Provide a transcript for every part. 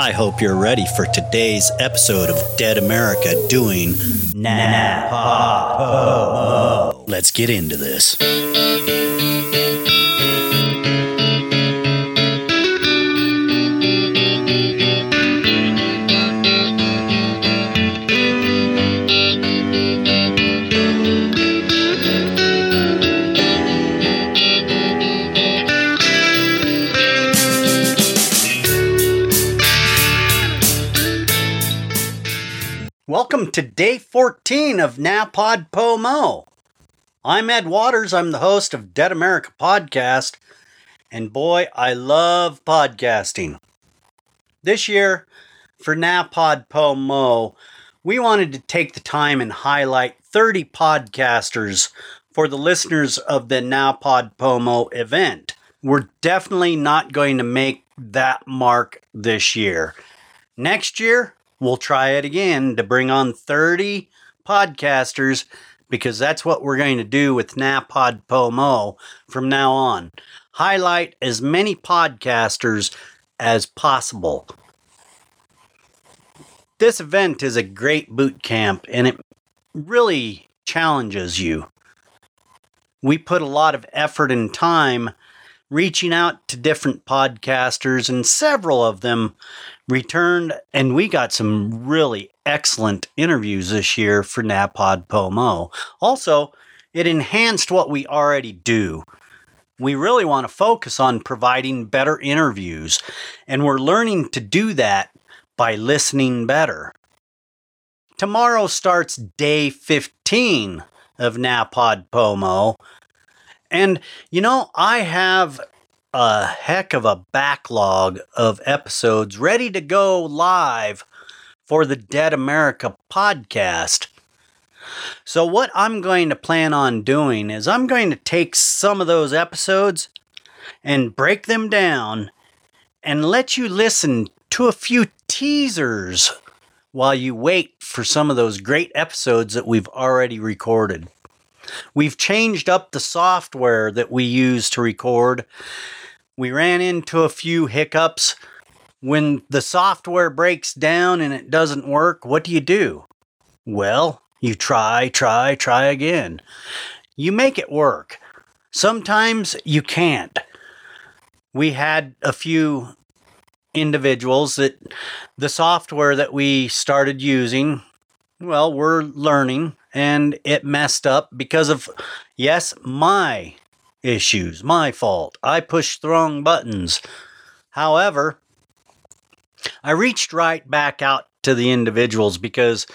I hope you're ready for today's episode of Dead America doing Napa. Let's get into this. Welcome to day 14 of NaPodPoMo. I'm Ed Waters. I'm the host of Dead America Podcast. And boy, I love podcasting. This year, for NaPodPoMo, we wanted to take the time and highlight 30 podcasters for the listeners of the NaPodPoMo event. We're definitely not going to make that mark this year. Next year, we'll try it again to bring on 30 podcasters because that's what we're going to do with NaPodPoMo from now on. Highlight as many podcasters as possible. This event is a great boot camp and it really challenges you. We put a lot of effort and time reaching out to different podcasters, and several of them returned, and we got some really excellent interviews this year for NaPodPoMo. Also, it enhanced what we already do. We really want to focus on providing better interviews, and we're learning to do that by listening better. Tomorrow starts day 15 of NaPodPoMo. And, you know, I have a heck of a backlog of episodes ready to go live for the Dead America podcast. So, what I'm going to plan on doing is I'm going to take some of those episodes and break them down and let you listen to a few teasers while you wait for some of those great episodes that we've already recorded. We've changed up the software that we use to record we ran into a few hiccups. When the software breaks down and it doesn't work, what do you do? Well, you try, try, try again. You make it work. Sometimes you can't. We had a few individuals that the software that we started using, well, we're learning and it messed up because of, yes, my issues. My fault. I pushed the wrong buttons. However, I reached right back out to the individuals because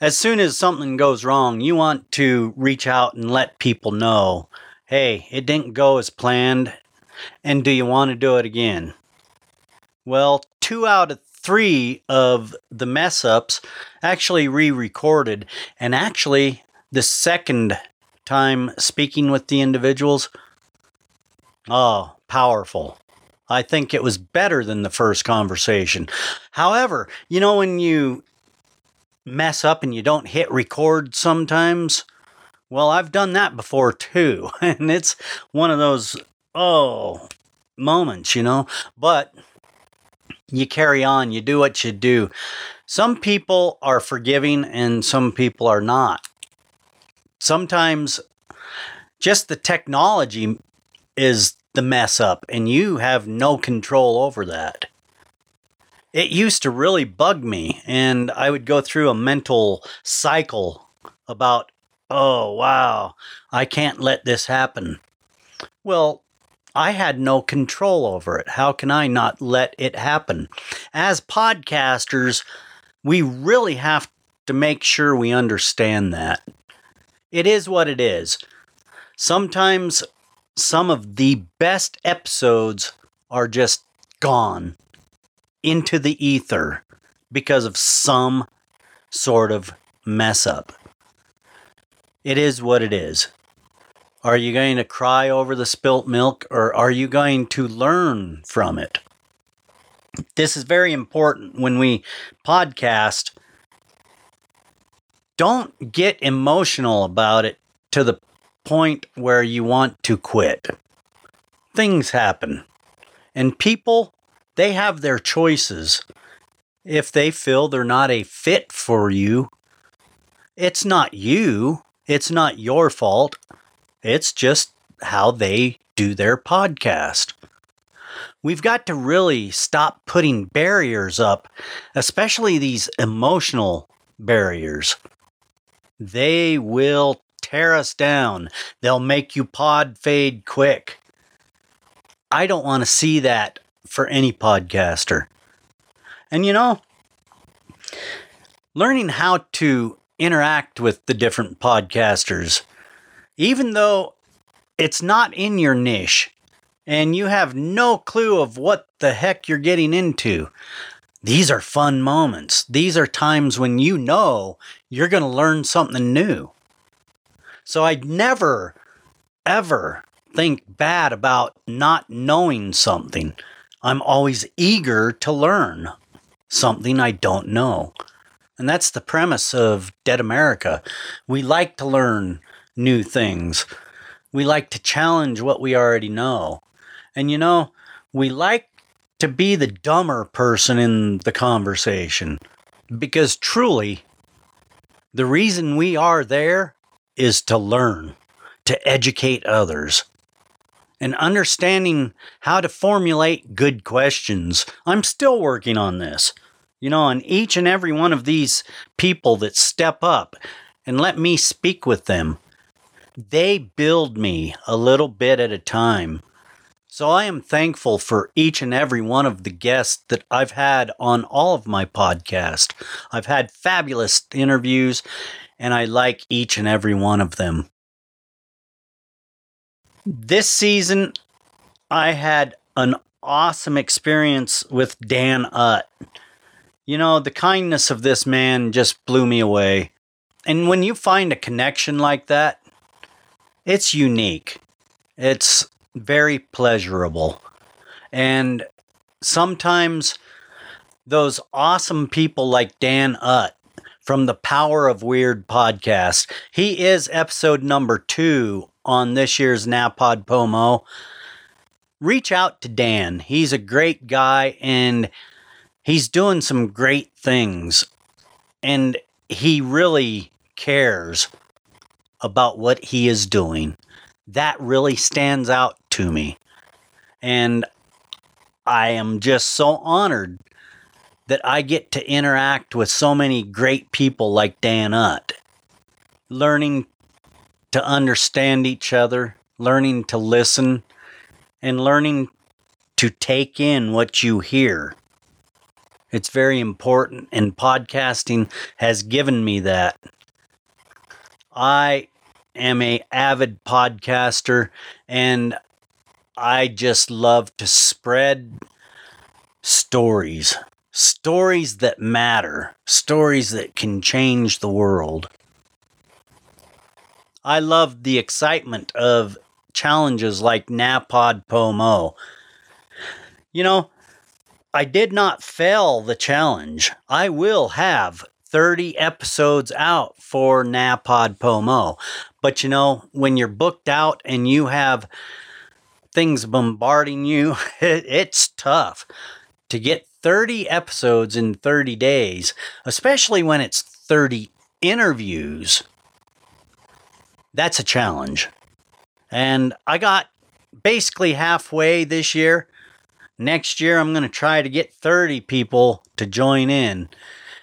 as soon as something goes wrong, you want to reach out and let people know hey, it didn't go as planned, and do you want to do it again? Well, two out of three of the mess ups actually re recorded, and actually, the second time speaking with the individuals. Oh, powerful. I think it was better than the first conversation. However, you know, when you mess up and you don't hit record sometimes, well, I've done that before too. And it's one of those, oh, moments, you know. But you carry on, you do what you do. Some people are forgiving and some people are not sometimes just the technology is the mess up and you have no control over that. It used to really bug me and I would go through a mental cycle about, oh, wow, I can't let this happen. Well, I had no control over it. How can I not let it happen? As podcasters, we really have to make sure we understand that. It is what it is. Sometimes some of the best episodes are just gone into the ether because of some sort of mess up. It is what it is. Are you going to cry over the spilt milk or are you going to learn from it? This is very important when we podcast don't get emotional about it to the point where you want to quit. Things happen. And people, they have their choices. If they feel they're not a fit for you, it's not you, it's not your fault. It's just how they do their podcast. We've got to really stop putting barriers up, especially these emotional barriers. They will tear us down. They'll make you pod fade quick. I don't want to see that for any podcaster. And you know, learning how to interact with the different podcasters, even though it's not in your niche and you have no clue of what the heck you're getting into. These are fun moments. These are times when you know you're going to learn something new. So I'd never, ever think bad about not knowing something. I'm always eager to learn something I don't know. And that's the premise of Dead America. We like to learn new things. We like to challenge what we already know. And you know, we like to be the dumber person in the conversation because truly, the reason we are there is to learn, to educate others, and understanding how to formulate good questions. I'm still working on this. You know, and each and every one of these people that step up and let me speak with them, they build me a little bit at a time. So I am thankful for each and every one of the guests that I've had on all of my podcasts. I've had fabulous interviews and I like each and every one of them. This season, I had an awesome experience with Dan Utt. You know, the kindness of this man just blew me away. And when you find a connection like that, it's unique. It's very pleasurable. And sometimes those awesome people like Dan Utt from the Power of Weird podcast, he is episode number two on this year's NaPodPoMo. Reach out to Dan. He's a great guy and he's doing some great things. And he really cares about what he is doing that really stands out to me. And I am just so honored that I get to interact with so many great people like Dan Utt, learning to understand each other, learning to listen, and learning to take in what you hear. It's very important, and podcasting has given me that. I am a avid podcaster and I just love to spread stories, stories that matter, stories that can change the world. I love the excitement of challenges like NaPodPoMo. You know, I did not fail the challenge. I will have 30 episodes out for NaPodPoMo. But you know, when you're booked out and you have things bombarding you, it, it's tough to get 30 episodes in 30 days, especially when it's 30 interviews. That's a challenge. And I got basically halfway this year. Next year, I'm going to try to get 30 people to join in.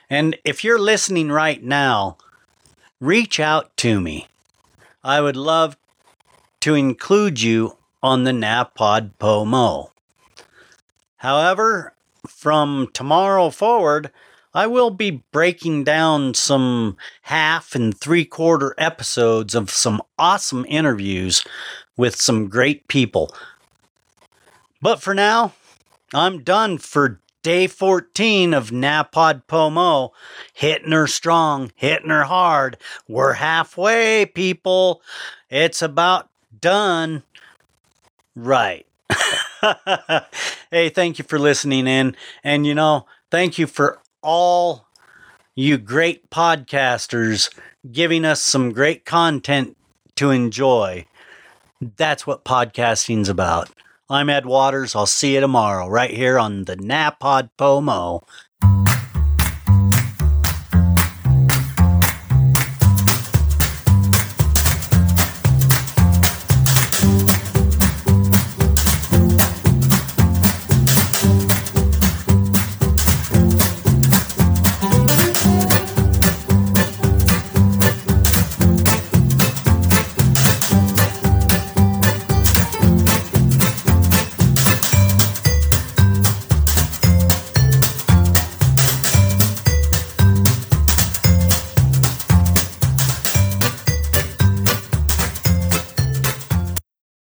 And if you're listening right now, reach out to me. I would love to include you on the NaPodPoMo. However, from tomorrow forward, I will be breaking down some half and three quarter episodes of some awesome interviews with some great people. But for now, I'm done for day 14 of NaPodPoMo. Hitting her strong, hitting her hard. We're halfway, people. It's about done. Right. hey, thank you for listening in. And you know, thank you for all you great podcasters giving us some great content to enjoy. That's what podcasting's about. I'm Ed Waters. I'll see you tomorrow right here on the NaPodPoMo.